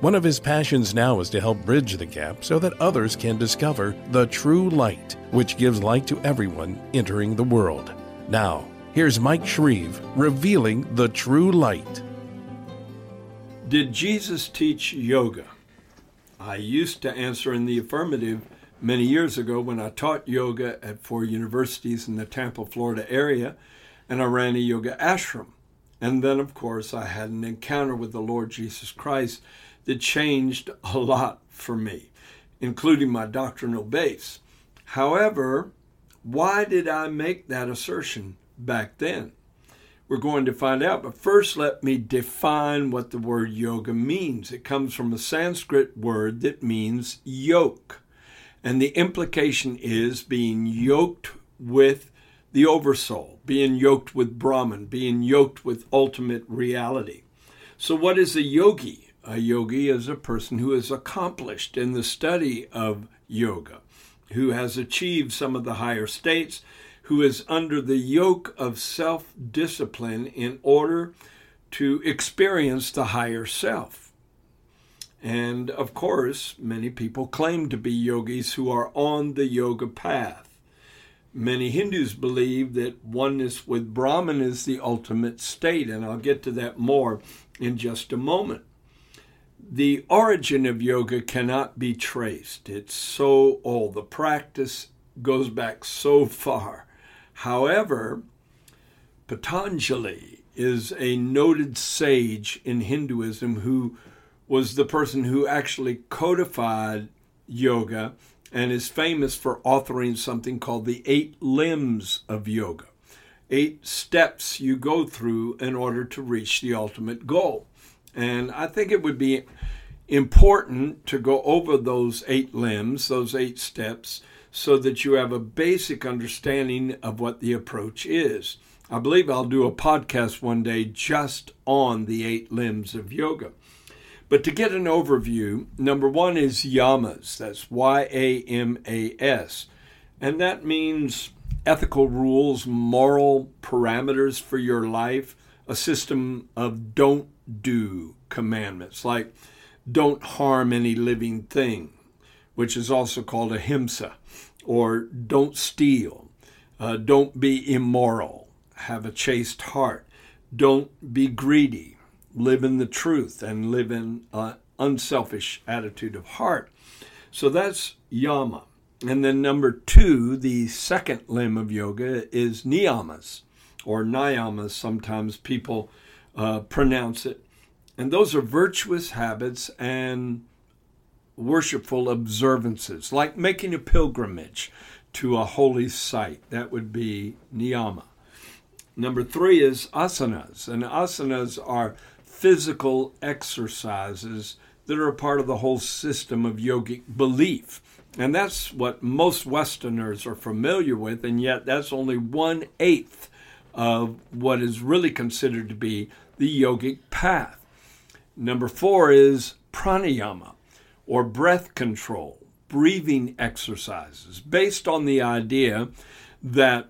One of his passions now is to help bridge the gap so that others can discover the true light, which gives light to everyone entering the world. Now, here's Mike Shreve revealing the true light. Did Jesus teach yoga? I used to answer in the affirmative many years ago when I taught yoga at four universities in the Tampa, Florida area, and I ran a yoga ashram. And then, of course, I had an encounter with the Lord Jesus Christ that changed a lot for me, including my doctrinal base. However, why did I make that assertion back then? we're going to find out. But first, let me define what the word yoga means. It comes from a Sanskrit word that means yoke. And the implication is being yoked with the oversoul, being yoked with Brahman, being yoked with ultimate reality. So, what is a yogi? A yogi is a person who is accomplished in the study of yoga, who has achieved some of the higher states who is under the yoke of self discipline in order to experience the higher self. And of course, many people claim to be yogis who are on the yoga path. Many Hindus believe that oneness with Brahman is the ultimate state, and I'll get to that more in just a moment. The origin of yoga cannot be traced. It's so old. The practice goes back so far. However, Patanjali is a noted sage in Hinduism who was the person who actually codified yoga and is famous for authoring something called the eight limbs of yoga. Eight steps you go through in order to reach the ultimate goal. And I think it would be important to go over those eight limbs, those eight steps, so that you have a basic understanding of what the approach is. I believe I'll do a podcast one day just on the eight limbs of yoga. But to get an overview, number one is yamas. That's Y A M A S. And that means ethical rules, moral parameters for your life, a system of don't do commandments, like don't harm any living thing, which is also called ahimsa or don't steal, uh, don't be immoral, have a chaste heart, don't be greedy, live in the truth, and live in an unselfish attitude of heart. So that's yama. And then number two, the second limb of yoga is niyamas, or niyamas, sometimes people uh, pronounce it. And those are virtuous habits and worshipful observances, like making a pilgrimage to a holy site. That would be niyama. Number three is asanas, and asanas are physical exercises that are a part of the whole system of yogic belief. And that's what most Westerners are familiar with, and yet that's only one eighth of what is really considered to be the yogic path. Number four is pranayama or breath control, breathing exercises, based on the idea that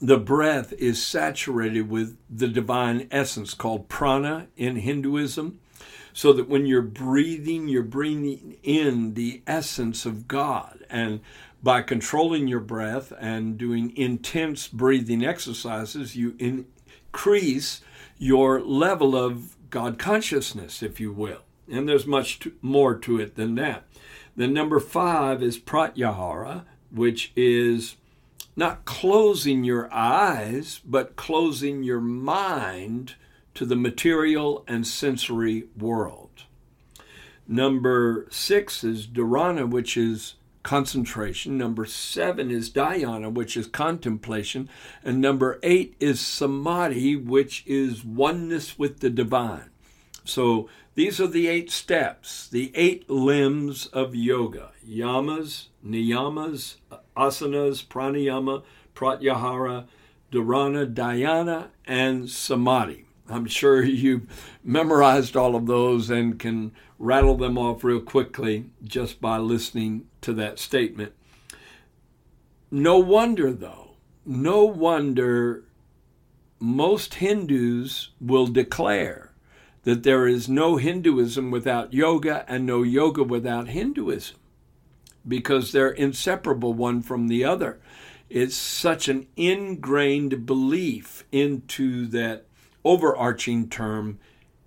the breath is saturated with the divine essence called prana in Hinduism. So that when you're breathing, you're breathing in the essence of God. And by controlling your breath and doing intense breathing exercises, you increase your level of God consciousness, if you will. And there's much to, more to it than that. The number five is pratyahara, which is not closing your eyes, but closing your mind to the material and sensory world. Number six is dharana, which is concentration. Number seven is dhyana, which is contemplation. And number eight is samadhi, which is oneness with the divine. So these are the eight steps, the eight limbs of yoga yamas, niyamas, asanas, pranayama, Pratyahara, Dharana, Dhyana, and Samadhi. I'm sure you've memorized all of those and can rattle them off real quickly just by listening to that statement. No wonder, though, no wonder most Hindus will declare that there is no Hinduism without yoga and no yoga without Hinduism because they're inseparable one from the other. It's such an ingrained belief into that overarching term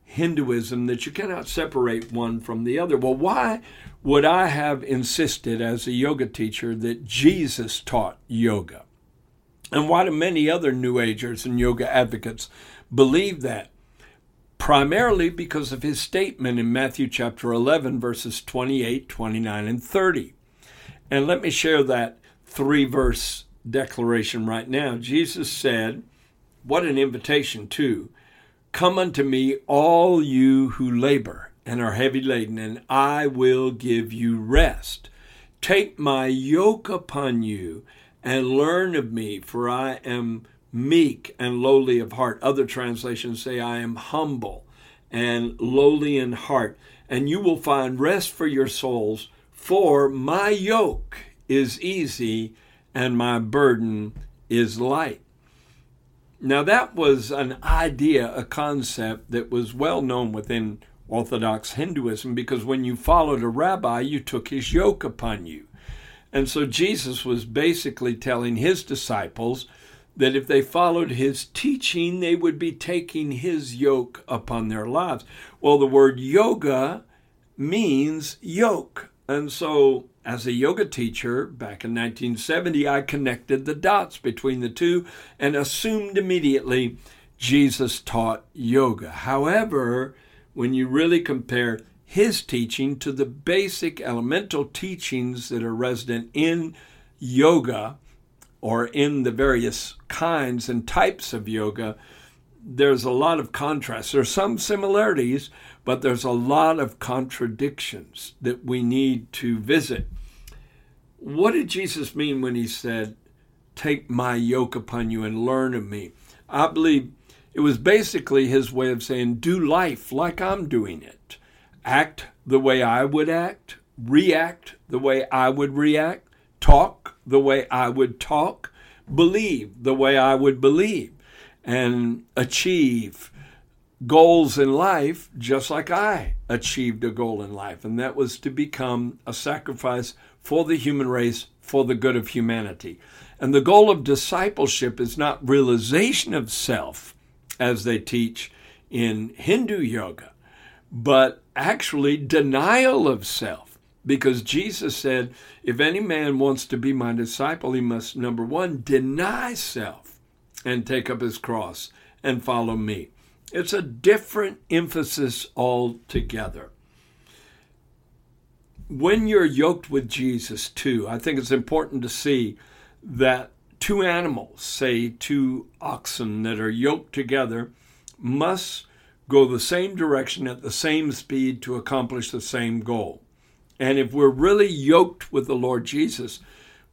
Hinduism that you cannot separate one from the other. Well, why would I have insisted as a yoga teacher that Jesus taught yoga? And why do many other New Agers and yoga advocates believe that? Primarily because of his statement in Matthew chapter 11, verses 28, 29, and 30. And let me share that three verse declaration right now. Jesus said, What an invitation, too. Come unto me, all you who labor and are heavy laden, and I will give you rest. Take my yoke upon you and learn of me, for I am meek and lowly of heart. Other translations say, I am humble and lowly in heart, and you will find rest for your souls, for my yoke is easy and my burden is light. Now, that was an idea, a concept that was well known within Orthodox Hinduism because when you followed a rabbi, you took his yoke upon you. And so Jesus was basically telling his disciples that if they followed his teaching, they would be taking his yoke upon their lives. Well, the word yoga means yoke. And so as a yoga teacher back in 1970, I connected the dots between the two and assumed immediately Jesus taught yoga. However, when you really compare his teaching to the basic elemental teachings that are resident in yoga or in the various kinds and types of yoga, there's a lot of contrast. There's some similarities, but there's a lot of contradictions that we need to visit. What did Jesus mean when he said, Take my yoke upon you and learn of me? I believe it was basically his way of saying, Do life like I'm doing it. Act the way I would act, react the way I would react, talk the way I would talk, believe the way I would believe, and achieve goals in life just like I achieved a goal in life, and that was to become a sacrifice for the human race for the good of humanity. And the goal of discipleship is not realization of self, as they teach in Hindu yoga, but actually denial of self. Because Jesus said, if any man wants to be my disciple, he must, number one, deny self and take up his cross and follow me. It's a different emphasis altogether. When you're yoked with Jesus, too, I think it's important to see that two animals, say two oxen that are yoked together, must go the same direction at the same speed to accomplish the same goal. And if we're really yoked with the Lord Jesus,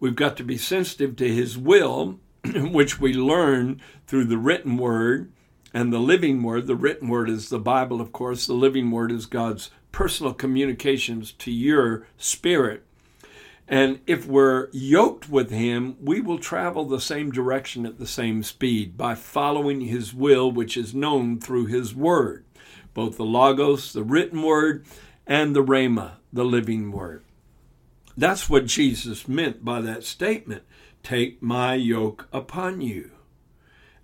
we've got to be sensitive to his will, which we learn through the written word and the living word. The written word is the Bible, of course. The living word is God's personal communications to your spirit. And if we're yoked with Him, we will travel the same direction at the same speed by following His will, which is known through His Word, both the Logos, the written Word, and the Rhema, the living Word. That's what Jesus meant by that statement Take my yoke upon you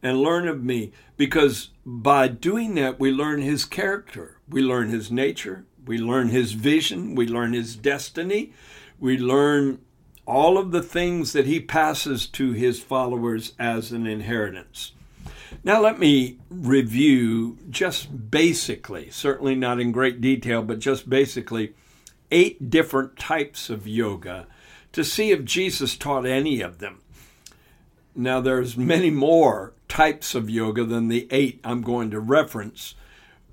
and learn of me, because by doing that, we learn His character, we learn His nature, we learn His vision, we learn His destiny we learn all of the things that he passes to his followers as an inheritance. Now, let me review just basically, certainly not in great detail, but just basically, eight different types of yoga to see if Jesus taught any of them. Now, there's many more types of yoga than the eight I'm going to reference,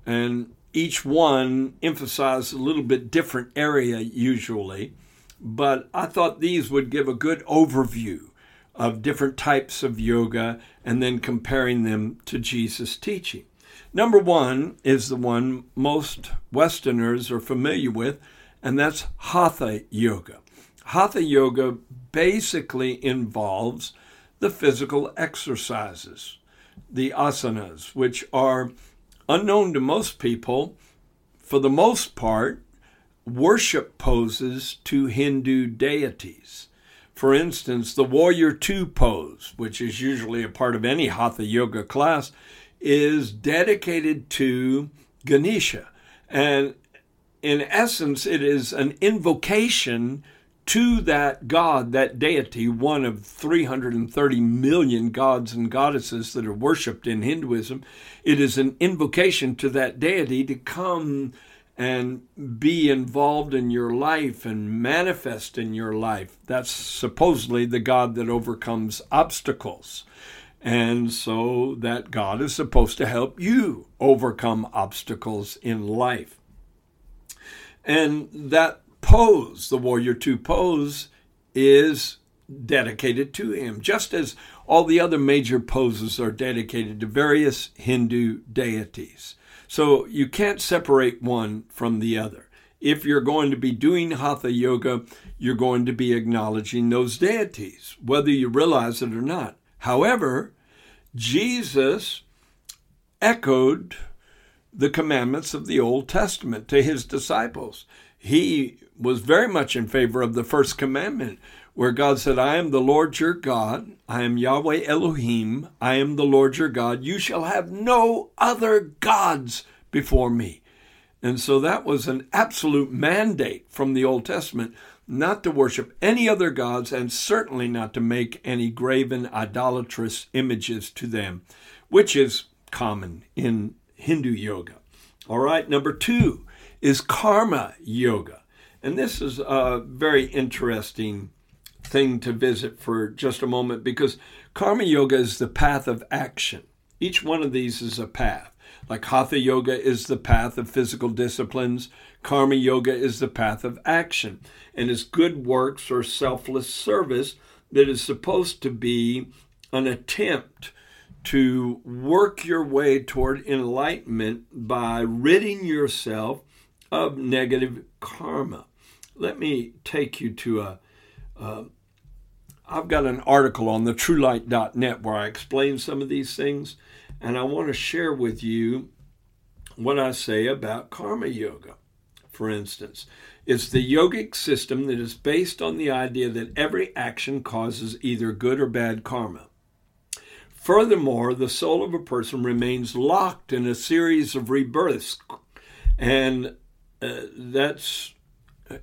and each one emphasizes a little bit different area usually but I thought these would give a good overview of different types of yoga and then comparing them to Jesus' teaching. Number one is the one most Westerners are familiar with, and that's Hatha Yoga. Hatha Yoga basically involves the physical exercises, the asanas, which are unknown to most people, for the most part, worship poses to Hindu deities. For instance, the Warrior Two pose, which is usually a part of any Hatha Yoga class, is dedicated to Ganesha. And in essence, it is an invocation to that God, that deity, one of 330 million gods and goddesses that are worshipped in Hinduism. It is an invocation to that deity to come and be involved in your life and manifest in your life. That's supposedly the God that overcomes obstacles. And so that God is supposed to help you overcome obstacles in life. And that pose, the Warrior Two pose, is dedicated to him, just as all the other major poses are dedicated to various Hindu deities. So you can't separate one from the other. If you're going to be doing Hatha Yoga, you're going to be acknowledging those deities, whether you realize it or not. However, Jesus echoed the commandments of the Old Testament to his disciples. He was very much in favor of the first commandment, where God said, I am the Lord your God, I am Yahweh Elohim, I am the Lord your God. You shall have no other gods before me. And so that was an absolute mandate from the Old Testament not to worship any other gods and certainly not to make any graven idolatrous images to them, which is common in Hindu yoga. All right, number two is karma yoga. And this is a very interesting thing to visit for just a moment because karma yoga is the path of action. Each one of these is a path. Like Hatha Yoga is the path of physical disciplines, Karma Yoga is the path of action and is good works or selfless service that is supposed to be an attempt to work your way toward enlightenment by ridding yourself of negative karma. Let me take you to a. have got an article on the truelight.net where I explain some of these things, and I want to share with you what I say about karma yoga. For instance, it's the yogic system that is based on the idea that every action causes either good or bad karma. Furthermore, the soul of a person remains locked in a series of rebirths, and uh, that's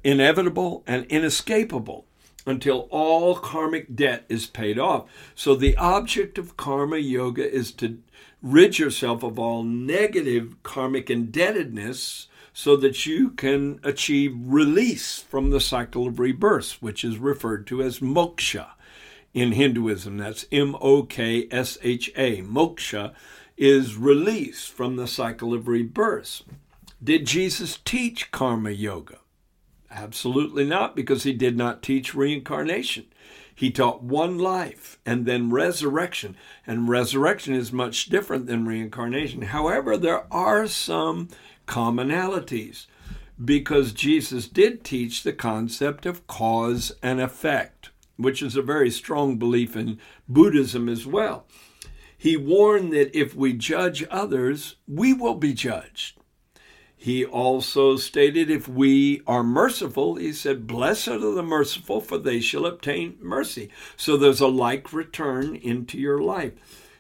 inevitable and inescapable until all karmic debt is paid off. So, the object of karma yoga is to rid yourself of all negative karmic indebtedness so that you can achieve release from the cycle of rebirth, which is referred to as moksha in Hinduism. That's M O K S H A. Moksha is release from the cycle of rebirth. Did Jesus teach karma yoga? Absolutely not, because he did not teach reincarnation. He taught one life and then resurrection. And resurrection is much different than reincarnation. However, there are some commonalities because Jesus did teach the concept of cause and effect, which is a very strong belief in Buddhism as well. He warned that if we judge others, we will be judged. He also stated, if we are merciful, he said, Blessed are the merciful, for they shall obtain mercy. So there's a like return into your life.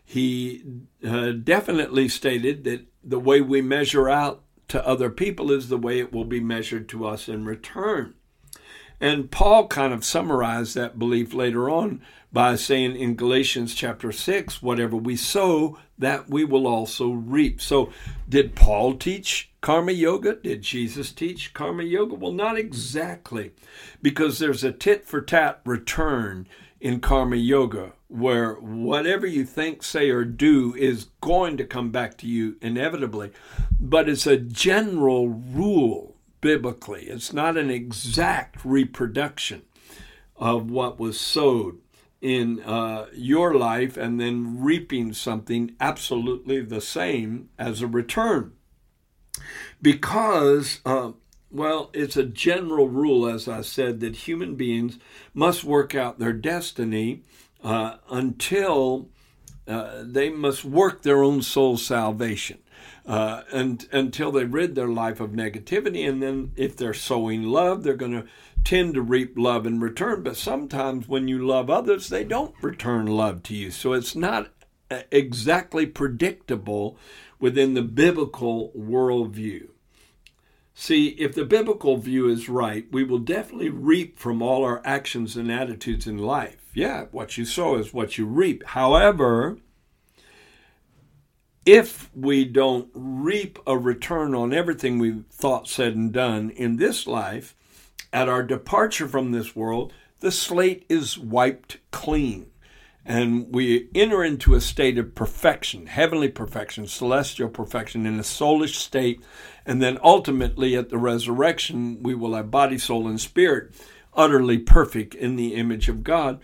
He uh, definitely stated that the way we measure out to other people is the way it will be measured to us in return. And Paul kind of summarized that belief later on by saying in Galatians chapter 6, whatever we sow, that we will also reap. So, did Paul teach karma yoga? Did Jesus teach karma yoga? Well, not exactly, because there's a tit for tat return in karma yoga where whatever you think, say, or do is going to come back to you inevitably. But it's a general rule biblically, it's not an exact reproduction of what was sowed in uh, your life and then reaping something absolutely the same as a return. Because, uh, well, it's a general rule, as I said, that human beings must work out their destiny uh, until uh, they must work their own soul salvation. Uh, and until they rid their life of negativity, and then if they're sowing love, they're going to tend to reap love in return, but sometimes when you love others, they don't return love to you. So it's not uh, exactly predictable within the biblical worldview. See, if the biblical view is right, we will definitely reap from all our actions and attitudes in life. Yeah, what you sow is what you reap. However, if we don't reap a return on everything we've thought, said, and done in this life, at our departure from this world, the slate is wiped clean. And we enter into a state of perfection, heavenly perfection, celestial perfection, in a soulish state. And then ultimately at the resurrection, we will have body, soul, and spirit utterly perfect in the image of God.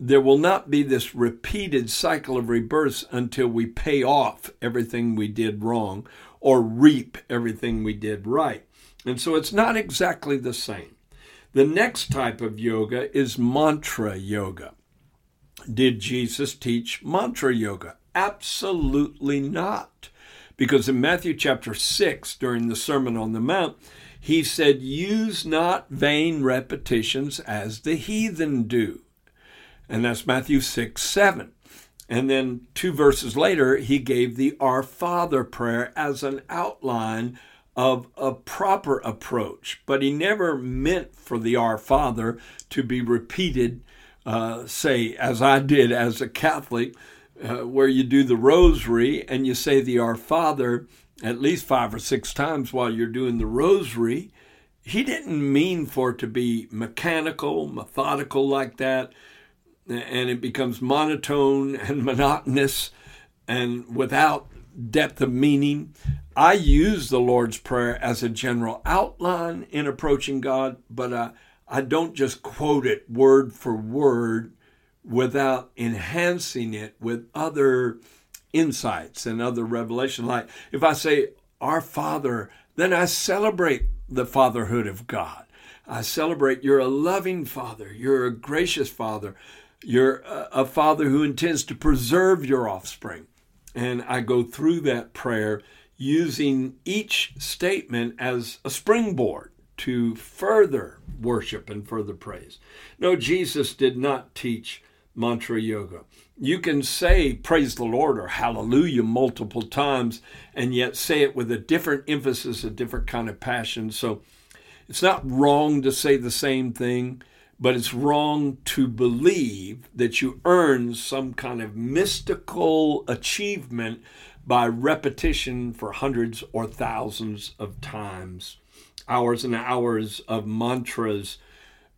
There will not be this repeated cycle of rebirths until we pay off everything we did wrong or reap everything we did right. And so it's not exactly the same. The next type of yoga is mantra yoga. Did Jesus teach mantra yoga? Absolutely not. Because in Matthew chapter 6, during the Sermon on the Mount, he said, Use not vain repetitions as the heathen do. And that's Matthew 6 7. And then two verses later, he gave the Our Father prayer as an outline of a proper approach, but he never meant for the Our Father to be repeated, uh, say, as I did as a Catholic, uh, where you do the rosary and you say the Our Father at least five or six times while you're doing the rosary. He didn't mean for it to be mechanical, methodical like that, and it becomes monotone and monotonous and without depth of meaning. I use the Lord's Prayer as a general outline in approaching God, but I, I don't just quote it word for word without enhancing it with other insights and other revelation. Like if I say, Our Father, then I celebrate the fatherhood of God. I celebrate you're a loving father, you're a gracious father, you're a, father who intends to preserve your offspring. And I go through that prayer using each statement as a springboard to further worship and further praise. No, Jesus did not teach mantra yoga. You can say praise the Lord or hallelujah multiple times and yet say it with a different emphasis, a different kind of passion. So it's not wrong to say the same thing, but it's wrong to believe that you earn some kind of mystical achievement by repetition for hundreds or thousands of times. Hours and hours of mantras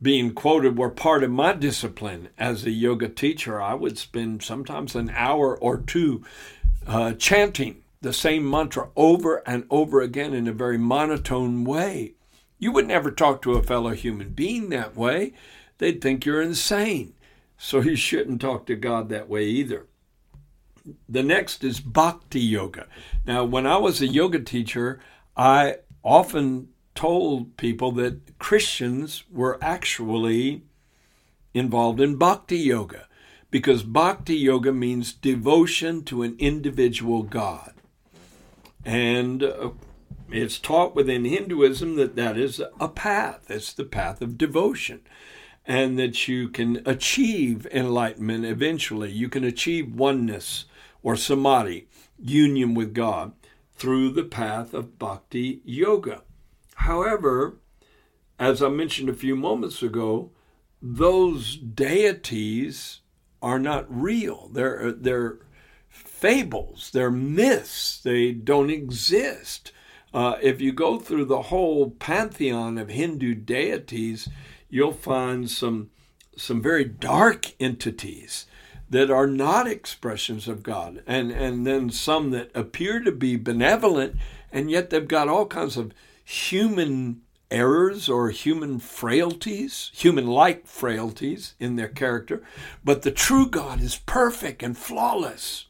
being quoted were part of my discipline as a yoga teacher. I would spend sometimes an hour or two uh, chanting the same mantra over and over again in a very monotone way. You would never talk to a fellow human being that way. They'd think you're insane. So you shouldn't talk to God that way either. The next is bhakti yoga. Now, when I was a yoga teacher, I often told people that Christians were actually involved in bhakti yoga because bhakti yoga means devotion to an individual God. And uh, it's taught within Hinduism that that is a path, it's the path of devotion and that you can achieve enlightenment eventually. You can achieve oneness or samadhi, union with God, through the path of bhakti yoga. However, as I mentioned a few moments ago, those deities are not real. They're, they're fables, they're myths, they don't exist. Uh, if you go through the whole pantheon of Hindu deities, you'll find some some very dark entities that are not expressions of God, and and then some that appear to be benevolent, and yet they've got all kinds of human errors or human frailties, human like frailties in their character, but the true God is perfect and flawless.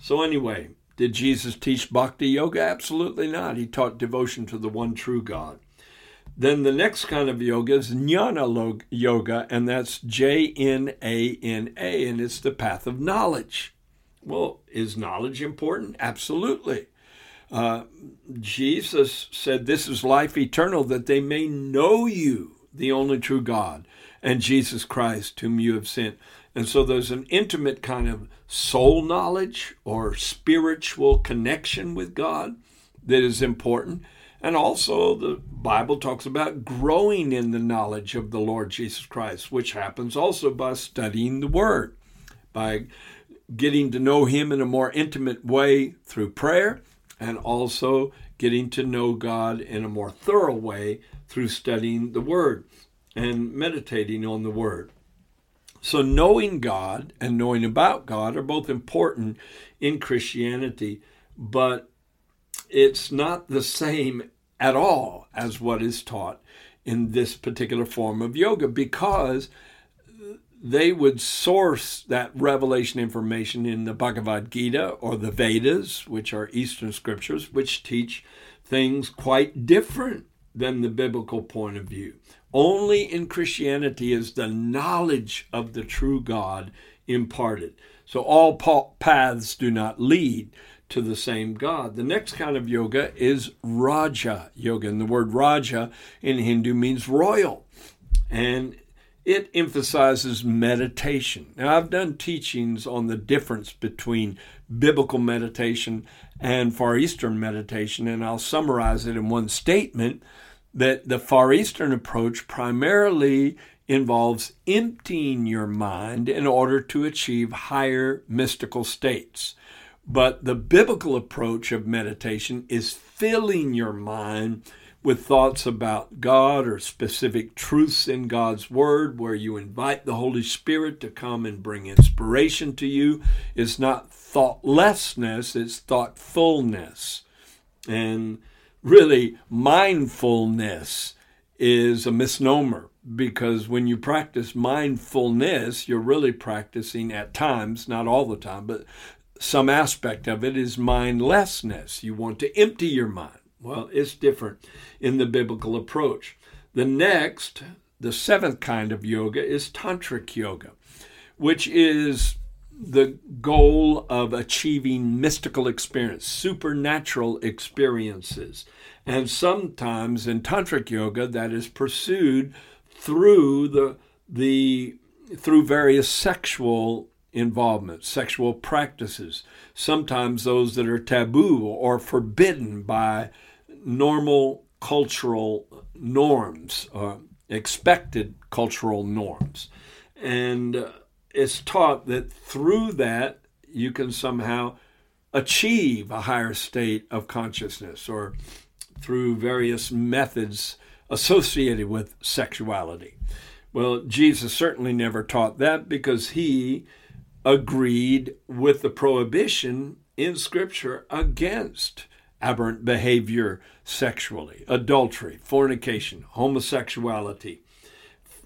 So, anyway, did Jesus teach bhakti yoga? Absolutely not. He taught devotion to the one true God. Then the next kind of yoga is jnana yoga, and that's J N A N A, and it's the path of knowledge. Well, is knowledge important? Absolutely. Uh, Jesus said, This is life eternal, that they may know you, the only true God, and Jesus Christ, whom you have sent. And so there's an intimate kind of soul knowledge or spiritual connection with God that is important. And also, the Bible talks about growing in the knowledge of the Lord Jesus Christ, which happens also by studying the Word, by getting to know Him in a more intimate way through prayer and also getting to know God in a more thorough way through studying the Word and meditating on the Word. So, knowing God and knowing about God are both important in Christianity, but it's not the same at all as what is taught in this particular form of yoga because they would source that revelation information in the Bhagavad Gita or the Vedas, which are Eastern scriptures, which teach things quite different than the biblical point of view. Only in Christianity is the knowledge of the true God imparted. So all paths do not lead to the same God. The next kind of yoga is Raja yoga. And the word Raja in Hindu means royal. And it emphasizes meditation. Now, I've done teachings on the difference between biblical meditation and Far Eastern meditation, and I'll summarize it in one statement that the Far Eastern approach primarily involves emptying your mind in order to achieve higher mystical states. But the biblical approach of meditation is filling your mind with thoughts about God or specific truths in God's Word, where you invite the Holy Spirit to come and bring inspiration to you, is not thoughtlessness, it's thoughtfulness. And really, mindfulness is a misnomer because when you practice mindfulness, you're really practicing at times, not all the time, but some aspect of it is mindlessness. You want to empty your mind. Well, it's different in the biblical approach. The next, the seventh kind of yoga is tantric yoga, which is the goal of achieving mystical experience, supernatural experiences. And sometimes in tantric yoga that is pursued through the the through various sexual involvement, sexual practices, sometimes those that are taboo or forbidden by normal cultural norms, uh, expected cultural norms. And uh, it's taught that through that you can somehow achieve a higher state of consciousness or through various methods associated with sexuality. Well, Jesus certainly never taught that because he agreed with the prohibition in Scripture against aberrant behavior sexually, adultery, fornication, homosexuality,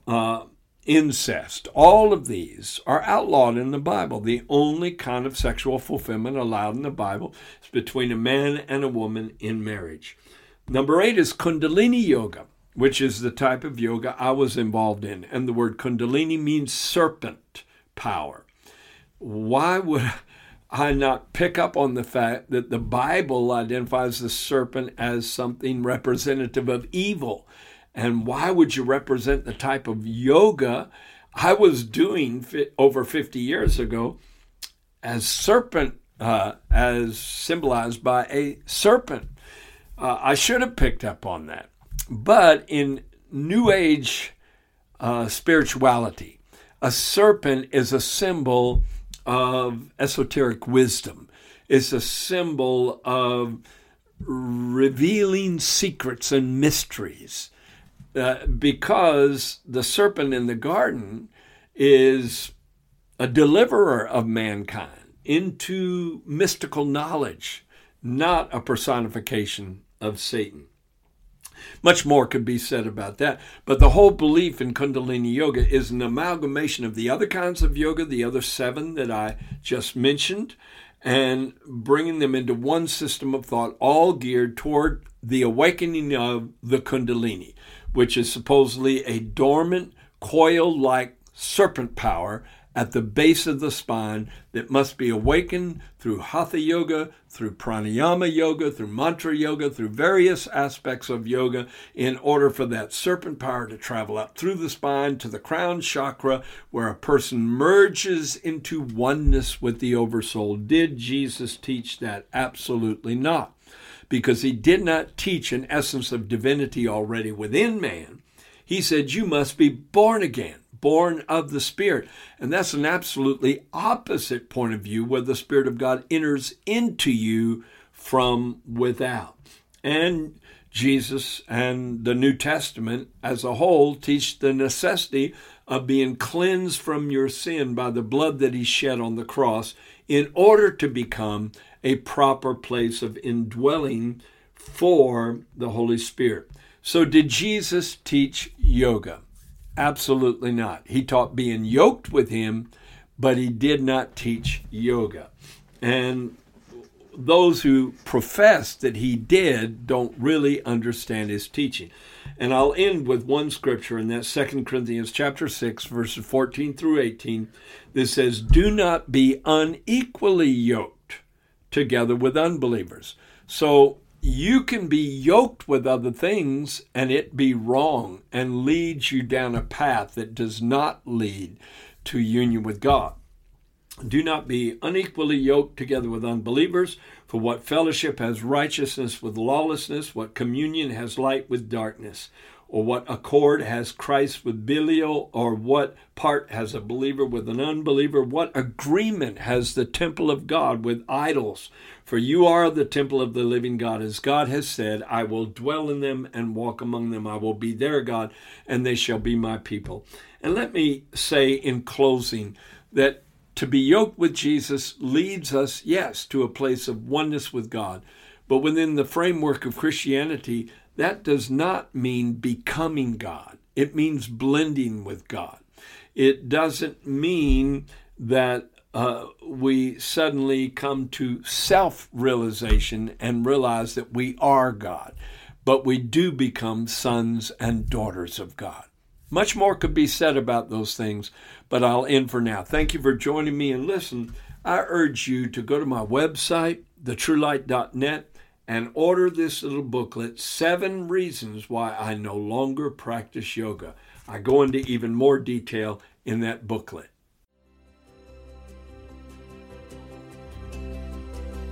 uh, incest. All of these are outlawed in the Bible. The only kind of sexual fulfillment allowed in the Bible is between a man and a woman in marriage. Number eight is Kundalini Yoga, which is the type of yoga I was involved in. And the word Kundalini means serpent power. Why would I not pick up on the fact that the Bible identifies the serpent as something representative of evil. And why would you represent the type of yoga I was doing over 50 years ago as serpent, uh, as symbolized by a serpent? Uh, I should have picked up on that. But in New Age uh, spirituality, a serpent is a symbol of esoteric wisdom. It's a symbol of revealing secrets and mysteries. Uh, because the serpent in the garden is a deliverer of mankind into mystical knowledge, not a personification of Satan. Much more could be said about that. But the whole belief in Kundalini Yoga is an amalgamation of the other kinds of yoga, the other seven that I just mentioned, and bringing them into one system of thought, all geared toward the awakening of the Kundalini, which is supposedly a dormant, coil like serpent power at the base of the spine that must be awakened through hatha yoga, through pranayama yoga, through mantra yoga, through various aspects of yoga in order for that serpent power to travel up through the spine to the crown chakra where a person merges into oneness with the oversoul. Did Jesus teach that? Absolutely not. Because he did not teach an essence of divinity already within man. He said, You must be born again born of the Spirit. And that's an absolutely opposite point of view where the Spirit of God enters into you from without. And Jesus and the New Testament as a whole teach the necessity of being cleansed from your sin by the blood that he shed on the cross in order to become a proper place of indwelling for the Holy Spirit. So, did Jesus teach yoga? Absolutely not. He taught being yoked with him, but he did not teach yoga. And those who profess that he did don't really understand his teaching. And I'll end with one scripture, and that's 2 Corinthians chapter 6, verses 14 through 18. That says, Do not be unequally yoked together with unbelievers. So you can be yoked with other things and it be wrong and leads you down a path that does not lead to union with God. Do not be unequally yoked together with unbelievers, for what fellowship has righteousness with lawlessness, what communion has light with darkness, or what accord has Christ with Belial, or what part has a believer with an unbeliever, what agreement has the temple of God with idols? For you are the temple of the living God, as God has said, I will dwell in them and walk among them. I will be their God, and they shall be my people. And let me say in closing that to be yoked with Jesus leads us, yes, to a place of oneness with God. But within the framework of Christianity, that does not mean becoming God. It means blending with God. It doesn't mean that uh, we suddenly come to self realization and realize that we are God, but we do become sons and daughters of God. Much more could be said about those things, but I'll end for now. Thank you for joining me and listen. I urge you to go to my website, thetruelight.net, and order this little booklet, Seven Reasons Why I No Longer Practice Yoga. I go into even more detail in that booklet.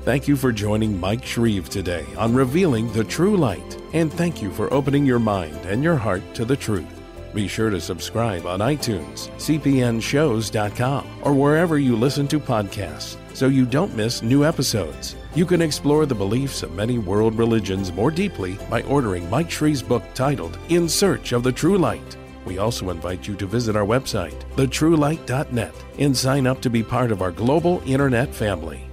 Thank you for joining Mike Shreve today on Revealing the True Light, and thank you for opening your mind and your heart to the truth. Be sure to subscribe on iTunes, cpnshows.com, or wherever you listen to podcasts so you don't miss new episodes. You can explore the beliefs of many world religions more deeply by ordering Mike Shreve's book titled In Search of the True Light. We also invite you to visit our website, thetruelight.net, and sign up to be part of our global internet family.